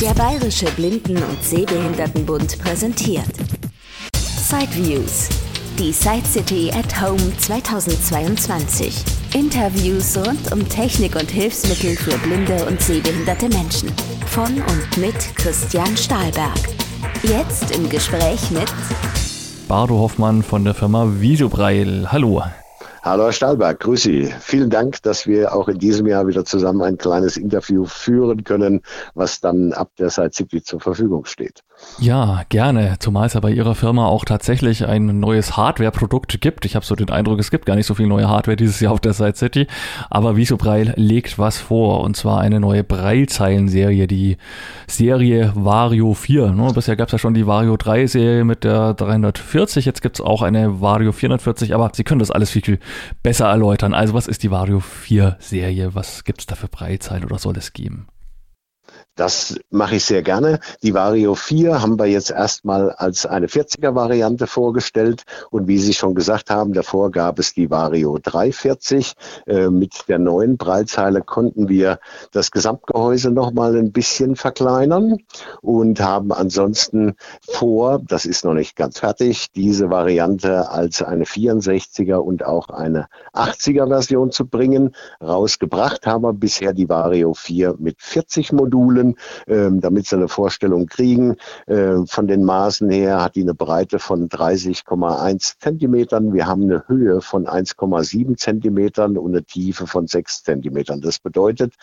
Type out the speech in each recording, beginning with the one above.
Der Bayerische Blinden- und Sehbehindertenbund präsentiert Sideviews, die Side City at Home 2022. Interviews rund um Technik und Hilfsmittel für blinde und sehbehinderte Menschen. Von und mit Christian Stahlberg. Jetzt im Gespräch mit Bardo Hoffmann von der Firma Videobreil. Hallo. Hallo Herr Stahlberg, grüße Sie. Vielen Dank, dass wir auch in diesem Jahr wieder zusammen ein kleines Interview führen können, was dann ab der City zur Verfügung steht. Ja, gerne, zumal es ja bei Ihrer Firma auch tatsächlich ein neues Hardware-Produkt gibt. Ich habe so den Eindruck, es gibt gar nicht so viel neue Hardware dieses Jahr auf der Side City, aber Visubreil legt was vor und zwar eine neue Breilzeilen-Serie, die Serie Vario 4. Ne, bisher gab es ja schon die Vario 3-Serie mit der 340, jetzt gibt es auch eine Vario 440, aber Sie können das alles viel, viel besser erläutern. Also was ist die Vario 4-Serie? Was gibt es da für Breilzeilen oder soll es geben? Das mache ich sehr gerne. Die Vario 4 haben wir jetzt erstmal als eine 40er-Variante vorgestellt. Und wie Sie schon gesagt haben, davor gab es die Vario 340. Äh, mit der neuen Breitzeile konnten wir das Gesamtgehäuse nochmal ein bisschen verkleinern und haben ansonsten vor, das ist noch nicht ganz fertig, diese Variante als eine 64er und auch eine 80er-Version zu bringen. Rausgebracht haben wir bisher die Vario 4 mit 40 Modulen können, ähm, damit sie eine Vorstellung kriegen. Ähm, von den Maßen her hat die eine Breite von 30,1 Zentimetern. Wir haben eine Höhe von 1,7 Zentimetern und eine Tiefe von 6 Zentimetern. Das bedeutet,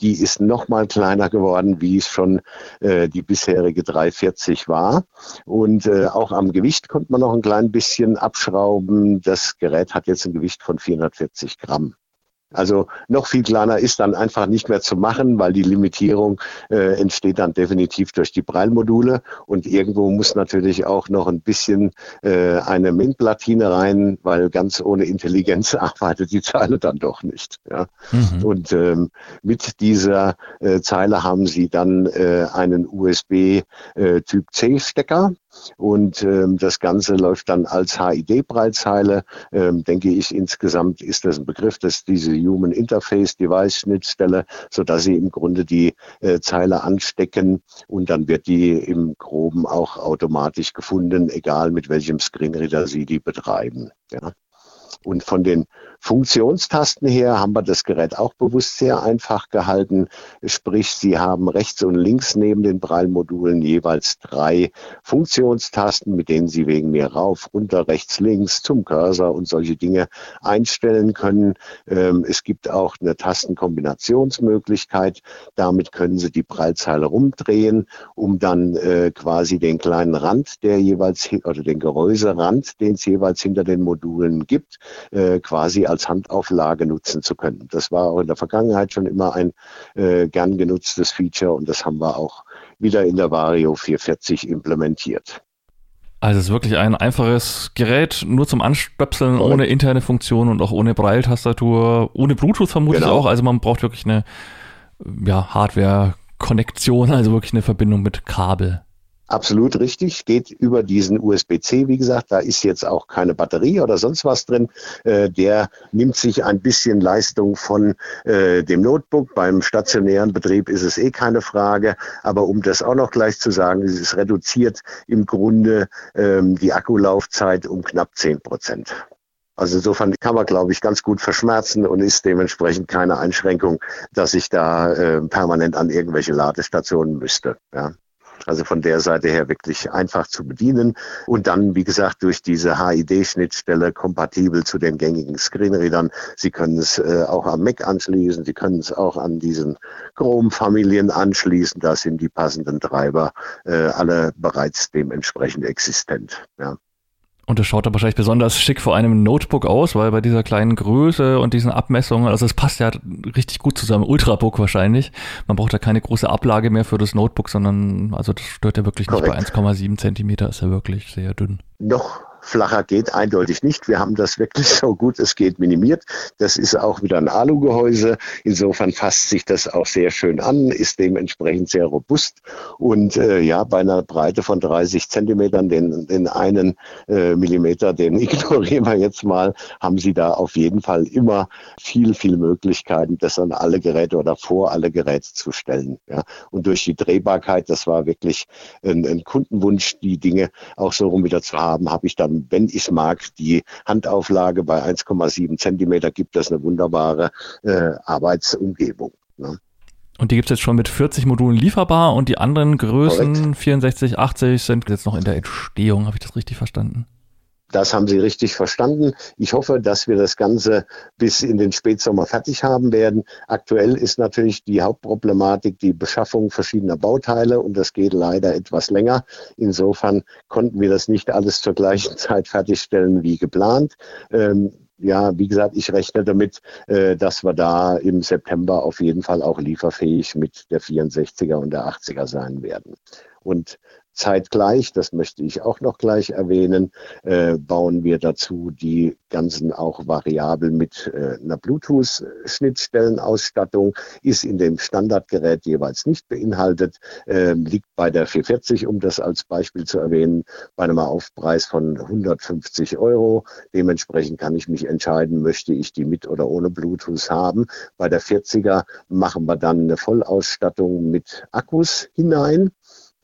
die ist noch mal kleiner geworden, wie es schon äh, die bisherige 340 war. Und äh, auch am Gewicht konnte man noch ein klein bisschen abschrauben. Das Gerät hat jetzt ein Gewicht von 440 Gramm. Also noch viel kleiner ist dann einfach nicht mehr zu machen, weil die Limitierung äh, entsteht dann definitiv durch die Breilmodule und irgendwo muss natürlich auch noch ein bisschen äh, eine MINT-Platine rein, weil ganz ohne Intelligenz arbeitet die Zeile dann doch nicht. Ja. Mhm. Und ähm, mit dieser äh, Zeile haben Sie dann äh, einen USB äh, Typ C Stecker und ähm, das Ganze läuft dann als HID-Breitzeile. Ähm, denke ich, insgesamt ist das ein Begriff, dass diese Human Interface Device Schnittstelle, so dass Sie im Grunde die äh, Zeile anstecken und dann wird die im Groben auch automatisch gefunden, egal mit welchem Screenreader Sie die betreiben. Ja. Und von den Funktionstasten her haben wir das Gerät auch bewusst sehr einfach gehalten. Sprich, Sie haben rechts und links neben den Braillemodulen jeweils drei Funktionstasten, mit denen Sie wegen mir rauf, runter, rechts, links zum Cursor und solche Dinge einstellen können. Ähm, es gibt auch eine Tastenkombinationsmöglichkeit. Damit können Sie die Prallzeile rumdrehen, um dann äh, quasi den kleinen Rand, der jeweils oder den Gehäuserand, den es jeweils hinter den Modulen gibt, äh, quasi als Handauflage nutzen zu können. Das war auch in der Vergangenheit schon immer ein äh, gern genutztes Feature und das haben wir auch wieder in der Vario 440 implementiert. Also es ist wirklich ein einfaches Gerät, nur zum Anstöpseln, Correct. ohne interne Funktion und auch ohne Braille-Tastatur, ohne Bluetooth vermutlich genau. auch. Also man braucht wirklich eine ja, Hardware-Konnektion, also wirklich eine Verbindung mit Kabel. Absolut richtig, geht über diesen USB-C, wie gesagt, da ist jetzt auch keine Batterie oder sonst was drin. Äh, der nimmt sich ein bisschen Leistung von äh, dem Notebook. Beim stationären Betrieb ist es eh keine Frage. Aber um das auch noch gleich zu sagen, es reduziert im Grunde ähm, die Akkulaufzeit um knapp zehn Prozent. Also insofern kann man, glaube ich, ganz gut verschmerzen und ist dementsprechend keine Einschränkung, dass ich da äh, permanent an irgendwelche Ladestationen müsste. Ja. Also von der Seite her wirklich einfach zu bedienen und dann, wie gesagt, durch diese HID-Schnittstelle kompatibel zu den gängigen Screenreadern. Sie können es äh, auch am Mac anschließen, Sie können es auch an diesen Chrome-Familien anschließen. Da sind die passenden Treiber äh, alle bereits dementsprechend existent. Ja. Und es schaut da wahrscheinlich besonders schick vor einem Notebook aus, weil bei dieser kleinen Größe und diesen Abmessungen, also es passt ja richtig gut zusammen. Ultrabook wahrscheinlich. Man braucht da keine große Ablage mehr für das Notebook, sondern also das stört ja wirklich Korrekt. nicht bei 1,7 Zentimeter, ist ja wirklich sehr dünn. Noch flacher geht eindeutig nicht. Wir haben das wirklich so gut es geht minimiert. Das ist auch wieder ein Alugehäuse. Insofern fasst sich das auch sehr schön an, ist dementsprechend sehr robust. Und äh, ja, bei einer Breite von 30 Zentimetern, den, den einen äh, Millimeter, den ignorieren wir jetzt mal, haben Sie da auf jeden Fall immer viel, viel Möglichkeiten, das an alle Geräte oder vor alle Geräte zu stellen. Ja. Und durch die Drehbarkeit, das war wirklich ein, ein Kundenwunsch, die Dinge auch so rum wieder zu haben, habe ich dann, wenn ich es mag, die Handauflage bei 1,7 Zentimeter gibt das eine wunderbare äh, Arbeitsumgebung. Ne? Und die gibt es jetzt schon mit 40 Modulen lieferbar und die anderen Größen Korrekt. 64, 80 sind jetzt noch in der Entstehung. Habe ich das richtig verstanden? Das haben Sie richtig verstanden. Ich hoffe, dass wir das Ganze bis in den Spätsommer fertig haben werden. Aktuell ist natürlich die Hauptproblematik die Beschaffung verschiedener Bauteile und das geht leider etwas länger. Insofern konnten wir das nicht alles zur gleichen Zeit fertigstellen wie geplant. Ähm, ja, wie gesagt, ich rechne damit, äh, dass wir da im September auf jeden Fall auch lieferfähig mit der 64er und der 80er sein werden. Und Zeitgleich, das möchte ich auch noch gleich erwähnen, äh, bauen wir dazu die ganzen auch variabel mit äh, einer Bluetooth-Schnittstellenausstattung, ist in dem Standardgerät jeweils nicht beinhaltet, äh, liegt bei der 440, um das als Beispiel zu erwähnen, bei einem Aufpreis von 150 Euro. Dementsprechend kann ich mich entscheiden, möchte ich die mit oder ohne Bluetooth haben. Bei der 40er machen wir dann eine Vollausstattung mit Akkus hinein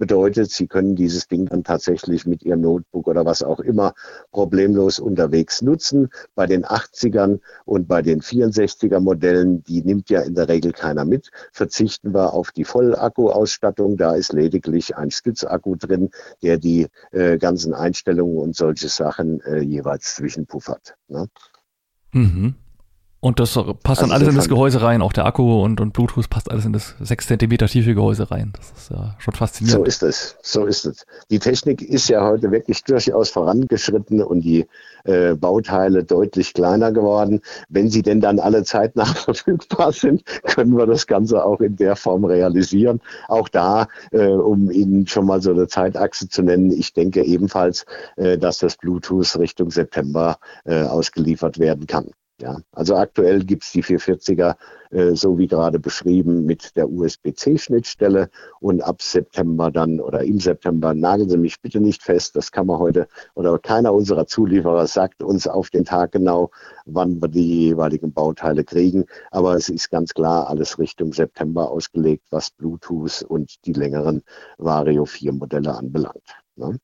Bedeutet, Sie können dieses Ding dann tatsächlich mit Ihrem Notebook oder was auch immer problemlos unterwegs nutzen. Bei den 80ern und bei den 64er Modellen, die nimmt ja in der Regel keiner mit, verzichten wir auf die Vollakku-Ausstattung. Da ist lediglich ein Stützakku drin, der die äh, ganzen Einstellungen und solche Sachen äh, jeweils zwischenpuffert. Ne? Mhm. Und das passt dann also alles in das Gehäuse rein, auch der Akku und, und Bluetooth passt alles in das 6 cm tiefe Gehäuse rein. Das ist ja schon faszinierend. So ist es, so ist es. Die Technik ist ja heute wirklich durchaus vorangeschritten und die äh, Bauteile deutlich kleiner geworden. Wenn sie denn dann alle zeitnah verfügbar sind, können wir das Ganze auch in der Form realisieren. Auch da, äh, um Ihnen schon mal so eine Zeitachse zu nennen, ich denke ebenfalls, äh, dass das Bluetooth Richtung September äh, ausgeliefert werden kann. Ja, also aktuell gibt es die 440er, äh, so wie gerade beschrieben, mit der USB-C-Schnittstelle und ab September dann oder im September, nageln Sie mich bitte nicht fest, das kann man heute oder keiner unserer Zulieferer sagt uns auf den Tag genau, wann wir die jeweiligen Bauteile kriegen. Aber es ist ganz klar alles Richtung September ausgelegt, was Bluetooth und die längeren Vario 4 Modelle anbelangt. Ne?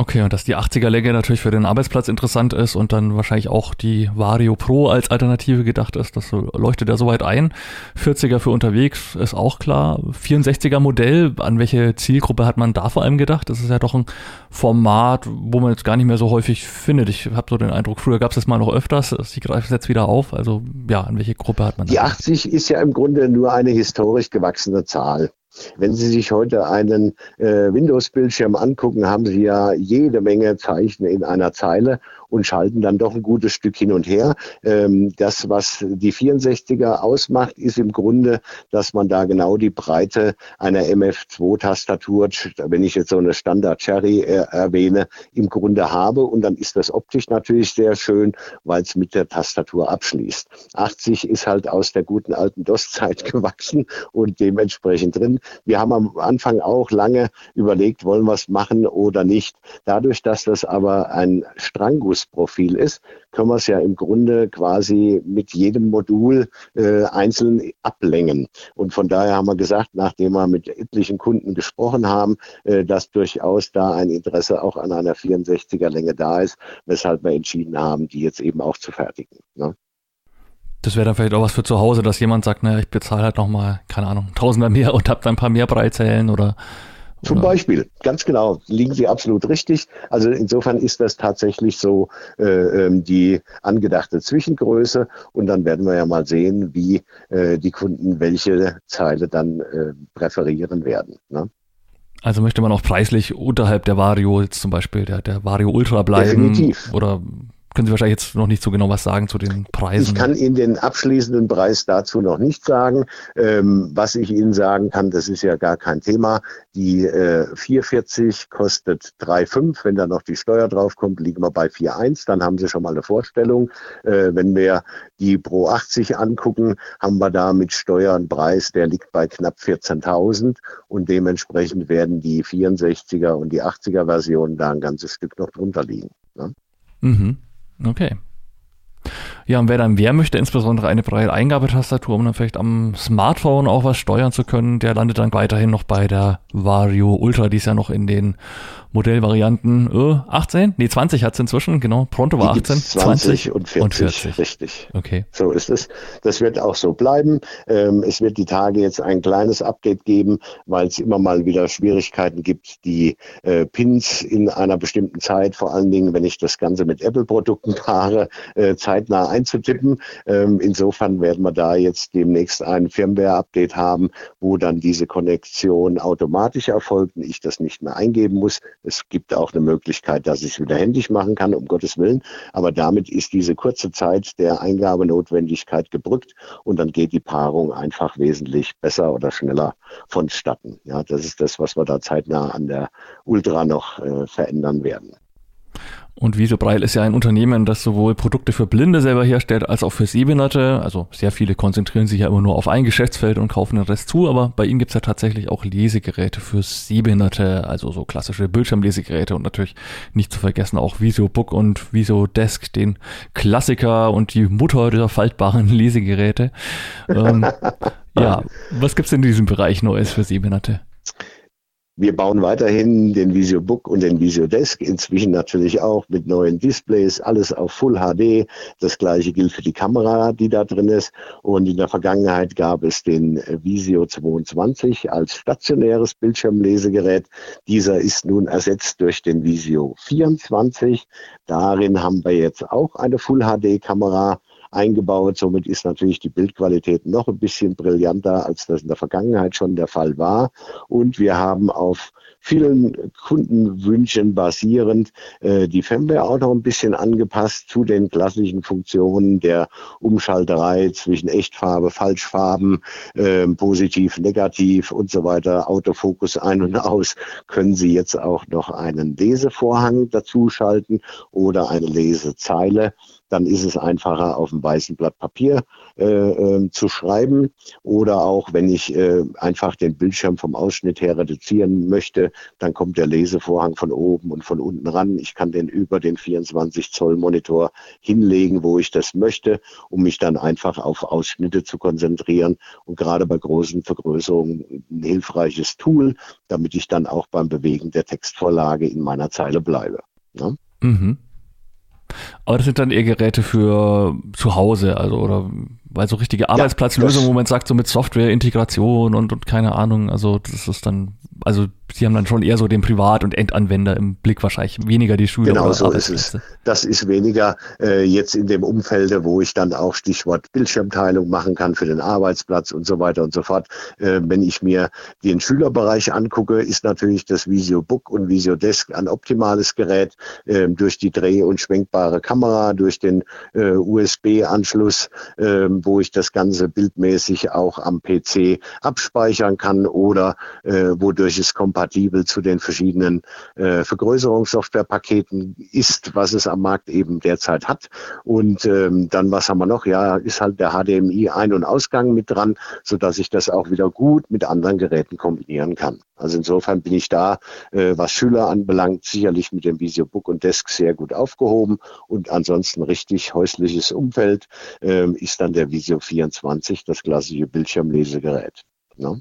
Okay, und dass die 80er-Länge natürlich für den Arbeitsplatz interessant ist und dann wahrscheinlich auch die Vario Pro als Alternative gedacht ist, das leuchtet ja soweit ein. 40er für unterwegs ist auch klar. 64er Modell, an welche Zielgruppe hat man da vor allem gedacht? Das ist ja doch ein Format, wo man jetzt gar nicht mehr so häufig findet. Ich habe so den Eindruck, früher gab es das mal noch öfters, sie greifen es jetzt wieder auf. Also ja, an welche Gruppe hat man da? Die 80 ist ja im Grunde nur eine historisch gewachsene Zahl. Wenn Sie sich heute einen äh, Windows-Bildschirm angucken, haben Sie ja jede Menge Zeichen in einer Zeile und schalten dann doch ein gutes Stück hin und her. Ähm, das, was die 64er ausmacht, ist im Grunde, dass man da genau die Breite einer MF2-Tastatur, wenn ich jetzt so eine Standard Cherry äh, erwähne, im Grunde habe. Und dann ist das optisch natürlich sehr schön, weil es mit der Tastatur abschließt. 80 ist halt aus der guten alten DOS-Zeit gewachsen und dementsprechend drin. Wir haben am Anfang auch lange überlegt, wollen wir es machen oder nicht. Dadurch, dass das aber ein Strangguss Anwendungsprofil ist, können wir es ja im Grunde quasi mit jedem Modul äh, einzeln ablängen. Und von daher haben wir gesagt, nachdem wir mit etlichen Kunden gesprochen haben, äh, dass durchaus da ein Interesse auch an einer 64er Länge da ist, weshalb wir entschieden haben, die jetzt eben auch zu fertigen. Ne? Das wäre dann vielleicht auch was für zu Hause, dass jemand sagt, naja, ich bezahle halt nochmal, keine Ahnung, Tausender mehr und habe dann ein paar mehr Breitzellen oder zum? Beispiel, ganz genau, liegen Sie absolut richtig. Also insofern ist das tatsächlich so äh, ähm, die angedachte Zwischengröße und dann werden wir ja mal sehen, wie äh, die Kunden welche Zeile dann äh, präferieren werden. Ne? Also möchte man auch preislich unterhalb der Vario jetzt zum Beispiel der, der Vario Ultra bleiben Definitiv. oder können Sie wahrscheinlich jetzt noch nicht so genau was sagen zu den Preisen. Ich kann Ihnen den abschließenden Preis dazu noch nicht sagen. Ähm, was ich Ihnen sagen kann, das ist ja gar kein Thema. Die äh, 440 kostet 3,5. Wenn da noch die Steuer draufkommt, liegen wir bei 4,1. Dann haben Sie schon mal eine Vorstellung. Äh, wenn wir die Pro 80 angucken, haben wir da mit Steuer einen Preis, der liegt bei knapp 14.000 und dementsprechend werden die 64er und die 80er Versionen da ein ganzes Stück noch drunter liegen. Ne? Mhm. Okay. Ja, und wer dann wer möchte, insbesondere eine breite Eingabetastatur, um dann vielleicht am Smartphone auch was steuern zu können, der landet dann weiterhin noch bei der Vario Ultra, die ist ja noch in den Modellvarianten äh, 18, nee 20 hat es inzwischen, genau, Pronto war 18, 20, 20 und 40, und 40, richtig. Okay. So ist es. Das wird auch so bleiben. Ähm, es wird die Tage jetzt ein kleines Update geben, weil es immer mal wieder Schwierigkeiten gibt, die äh, Pins in einer bestimmten Zeit, vor allen Dingen, wenn ich das Ganze mit Apple-Produkten paare, äh, zeitnah einzutippen. Ähm, insofern werden wir da jetzt demnächst ein Firmware-Update haben, wo dann diese Konnektion automatisch erfolgt und ich das nicht mehr eingeben muss. Es gibt auch eine Möglichkeit, dass ich es wieder händisch machen kann, um Gottes Willen. Aber damit ist diese kurze Zeit der Eingabenotwendigkeit gebrückt und dann geht die Paarung einfach wesentlich besser oder schneller vonstatten. Ja, das ist das, was wir da zeitnah an der Ultra noch äh, verändern werden. Und Visobreil ist ja ein Unternehmen, das sowohl Produkte für Blinde selber herstellt, als auch für Sehbehinderte. Also sehr viele konzentrieren sich ja immer nur auf ein Geschäftsfeld und kaufen den Rest zu, aber bei ihnen gibt's ja tatsächlich auch Lesegeräte für Sehbehinderte, also so klassische Bildschirmlesegeräte und natürlich nicht zu vergessen auch VisoBook und VisoDesk, den Klassiker und die Mutter der faltbaren Lesegeräte. ähm, ja, was gibt's in diesem Bereich Neues für Sehbehinderte? Wir bauen weiterhin den Visio Book und den Visio Desk, inzwischen natürlich auch mit neuen Displays, alles auf Full HD. Das gleiche gilt für die Kamera, die da drin ist. Und in der Vergangenheit gab es den Visio 22 als stationäres Bildschirmlesegerät. Dieser ist nun ersetzt durch den Visio 24. Darin haben wir jetzt auch eine Full HD Kamera eingebaut. Somit ist natürlich die Bildqualität noch ein bisschen brillanter, als das in der Vergangenheit schon der Fall war. Und wir haben auf vielen Kundenwünschen basierend äh, die Firmware auch noch ein bisschen angepasst zu den klassischen Funktionen der Umschalterei zwischen Echtfarbe, Falschfarben, äh, positiv, negativ und so weiter, Autofokus ein und aus, können Sie jetzt auch noch einen Lesevorhang dazu schalten oder eine Lesezeile dann ist es einfacher, auf einem weißen Blatt Papier äh, äh, zu schreiben. Oder auch, wenn ich äh, einfach den Bildschirm vom Ausschnitt her reduzieren möchte, dann kommt der Lesevorhang von oben und von unten ran. Ich kann den über den 24 Zoll Monitor hinlegen, wo ich das möchte, um mich dann einfach auf Ausschnitte zu konzentrieren. Und gerade bei großen Vergrößerungen ein hilfreiches Tool, damit ich dann auch beim Bewegen der Textvorlage in meiner Zeile bleibe. Ja? Mhm. Aber das sind dann eher Geräte für zu Hause, also oder weil so richtige Arbeitsplatzlösungen, ja, wo man sagt, so mit Software-Integration und, und keine Ahnung, also das ist dann also Sie haben dann schon eher so den Privat- und Endanwender im Blick wahrscheinlich, weniger die Schüler. Genau so ist es. Das ist weniger äh, jetzt in dem Umfeld, wo ich dann auch Stichwort Bildschirmteilung machen kann für den Arbeitsplatz und so weiter und so fort. Äh, wenn ich mir den Schülerbereich angucke, ist natürlich das Visio Book und Visio Desk ein optimales Gerät äh, durch die dreh- und schwenkbare Kamera, durch den äh, USB-Anschluss, äh, wo ich das Ganze bildmäßig auch am PC abspeichern kann oder äh, wodurch es kompatibel zu den verschiedenen äh, Vergrößerungssoftwarepaketen ist, was es am Markt eben derzeit hat. Und ähm, dann, was haben wir noch? Ja, ist halt der HDMI Ein- und Ausgang mit dran, so dass ich das auch wieder gut mit anderen Geräten kombinieren kann. Also insofern bin ich da, äh, was Schüler anbelangt, sicherlich mit dem Visio Book und Desk sehr gut aufgehoben. Und ansonsten richtig häusliches Umfeld äh, ist dann der Visio 24, das klassische Bildschirmlesegerät. Ne?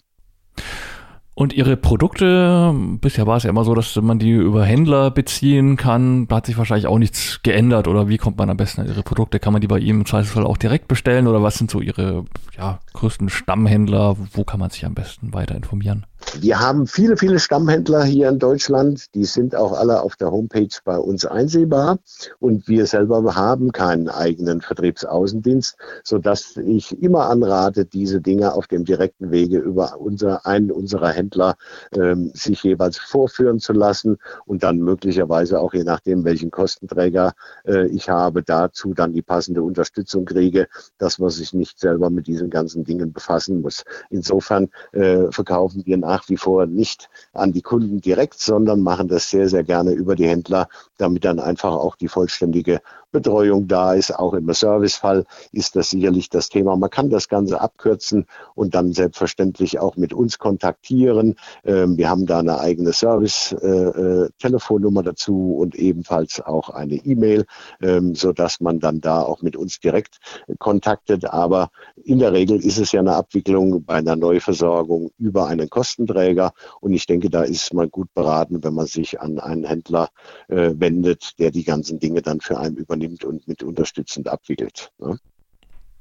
Und ihre Produkte, bisher war es ja immer so, dass man die über Händler beziehen kann. Da hat sich wahrscheinlich auch nichts geändert. Oder wie kommt man am besten an ihre Produkte? Kann man die bei ihm im Zweifelsfall auch direkt bestellen? Oder was sind so ihre ja, größten Stammhändler? Wo kann man sich am besten weiter informieren? Wir haben viele, viele Stammhändler hier in Deutschland. Die sind auch alle auf der Homepage bei uns einsehbar. Und wir selber haben keinen eigenen Vertriebsaußendienst, sodass ich immer anrate, diese Dinge auf dem direkten Wege über unser, einen unserer Händler ähm, sich jeweils vorführen zu lassen und dann möglicherweise auch je nachdem, welchen Kostenträger äh, ich habe, dazu dann die passende Unterstützung kriege, dass man sich nicht selber mit diesen ganzen Dingen befassen muss. Insofern äh, verkaufen wir nach wie vor nicht an die Kunden direkt, sondern machen das sehr, sehr gerne über die Händler, damit dann einfach auch die vollständige Betreuung da ist. Auch im Servicefall ist das sicherlich das Thema. Man kann das Ganze abkürzen und dann selbstverständlich auch mit uns kontaktieren. Ähm, wir haben da eine eigene Service-Telefonnummer äh, äh, dazu und ebenfalls auch eine E-Mail, ähm, sodass man dann da auch mit uns direkt kontaktet. Aber in der Regel ist es ja eine Abwicklung bei einer Neuversorgung über einen Kostenträger. Und ich denke, da ist man gut beraten, wenn man sich an einen Händler äh, wendet, der die ganzen Dinge dann für einen übernimmt übernimmt und mit unterstützend abwickelt. Ne?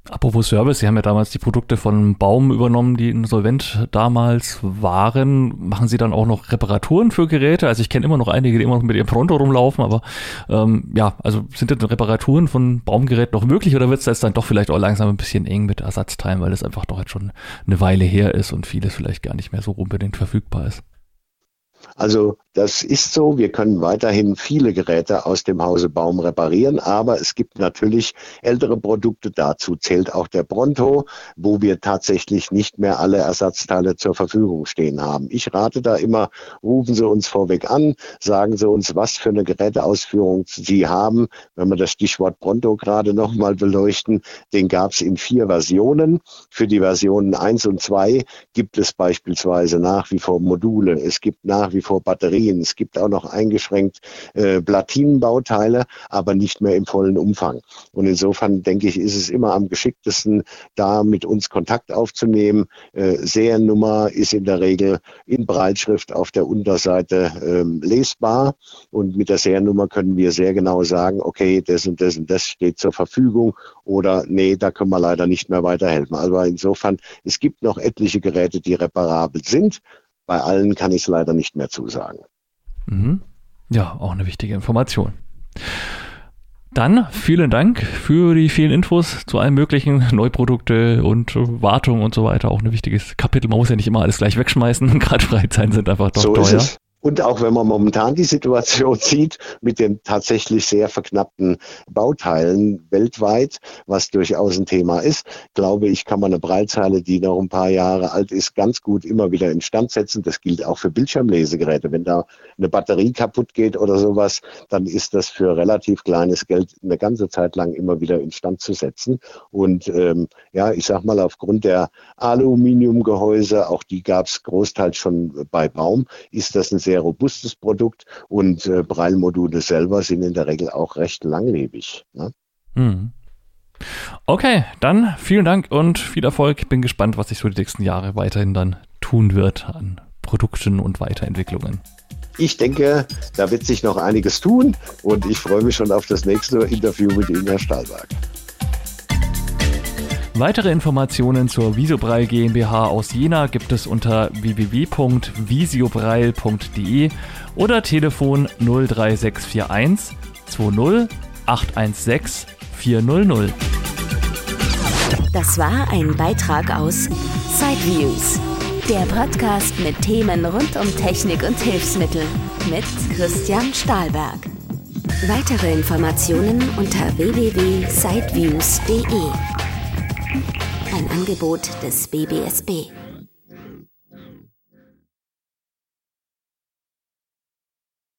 Apropos Service, Sie haben ja damals die Produkte von Baum übernommen, die insolvent damals waren. Machen Sie dann auch noch Reparaturen für Geräte? Also ich kenne immer noch einige, die immer noch mit ihrem Pronto rumlaufen, aber ähm, ja, also sind denn Reparaturen von Baumgeräten noch möglich oder wird es jetzt dann doch vielleicht auch langsam ein bisschen eng mit Ersatzteilen, weil es einfach doch jetzt schon eine Weile her ist und vieles vielleicht gar nicht mehr so unbedingt verfügbar ist? Also das ist so. Wir können weiterhin viele Geräte aus dem Hause Baum reparieren, aber es gibt natürlich ältere Produkte. Dazu zählt auch der Bronto, wo wir tatsächlich nicht mehr alle Ersatzteile zur Verfügung stehen haben. Ich rate da immer, rufen Sie uns vorweg an, sagen Sie uns, was für eine Geräteausführung Sie haben. Wenn wir das Stichwort Bronto gerade nochmal beleuchten, den gab es in vier Versionen. Für die Versionen 1 und 2 gibt es beispielsweise nach wie vor Module. Es gibt nach wie vor Batterien. Es gibt auch noch eingeschränkt äh, Platinenbauteile, aber nicht mehr im vollen Umfang. Und insofern denke ich, ist es immer am geschicktesten, da mit uns Kontakt aufzunehmen. Äh, Seriennummer ist in der Regel in Breitschrift auf der Unterseite ähm, lesbar und mit der Seriennummer können wir sehr genau sagen, okay, das und das und das steht zur Verfügung oder nee, da können wir leider nicht mehr weiterhelfen. Also insofern, es gibt noch etliche Geräte, die reparabel sind bei allen kann ich es leider nicht mehr zusagen. Mhm. Ja, auch eine wichtige Information. Dann vielen Dank für die vielen Infos zu allen möglichen Neuprodukte und Wartung und so weiter. Auch ein wichtiges Kapitel. Man muss ja nicht immer alles gleich wegschmeißen. Gerade Freizeiten sind einfach doch so teuer. Und auch wenn man momentan die Situation sieht mit den tatsächlich sehr verknappten Bauteilen weltweit, was durchaus ein Thema ist, glaube ich, kann man eine Breitzeile, die noch ein paar Jahre alt ist, ganz gut immer wieder instand setzen. Das gilt auch für Bildschirmlesegeräte. Wenn da eine Batterie kaputt geht oder sowas, dann ist das für relativ kleines Geld eine ganze Zeit lang immer wieder instand zu setzen. Und ähm, ja, ich sag mal, aufgrund der Aluminiumgehäuse, auch die gab es großteils schon bei Baum, ist das ein sehr robustes Produkt und äh, Braille-Module selber sind in der Regel auch recht langlebig. Ne? Hm. Okay, dann vielen Dank und viel Erfolg. Bin gespannt, was sich so die nächsten Jahre weiterhin dann tun wird an Produkten und Weiterentwicklungen. Ich denke, da wird sich noch einiges tun und ich freue mich schon auf das nächste Interview mit Ihnen, Herr Stahlberg. Weitere Informationen zur Visobreil GmbH aus Jena gibt es unter www.visiobreil.de oder Telefon 03641 20 816 400. Das war ein Beitrag aus Sideviews, der Podcast mit Themen rund um Technik und Hilfsmittel mit Christian Stahlberg. Weitere Informationen unter www.sideviews.de. Ein Angebot des BBSB.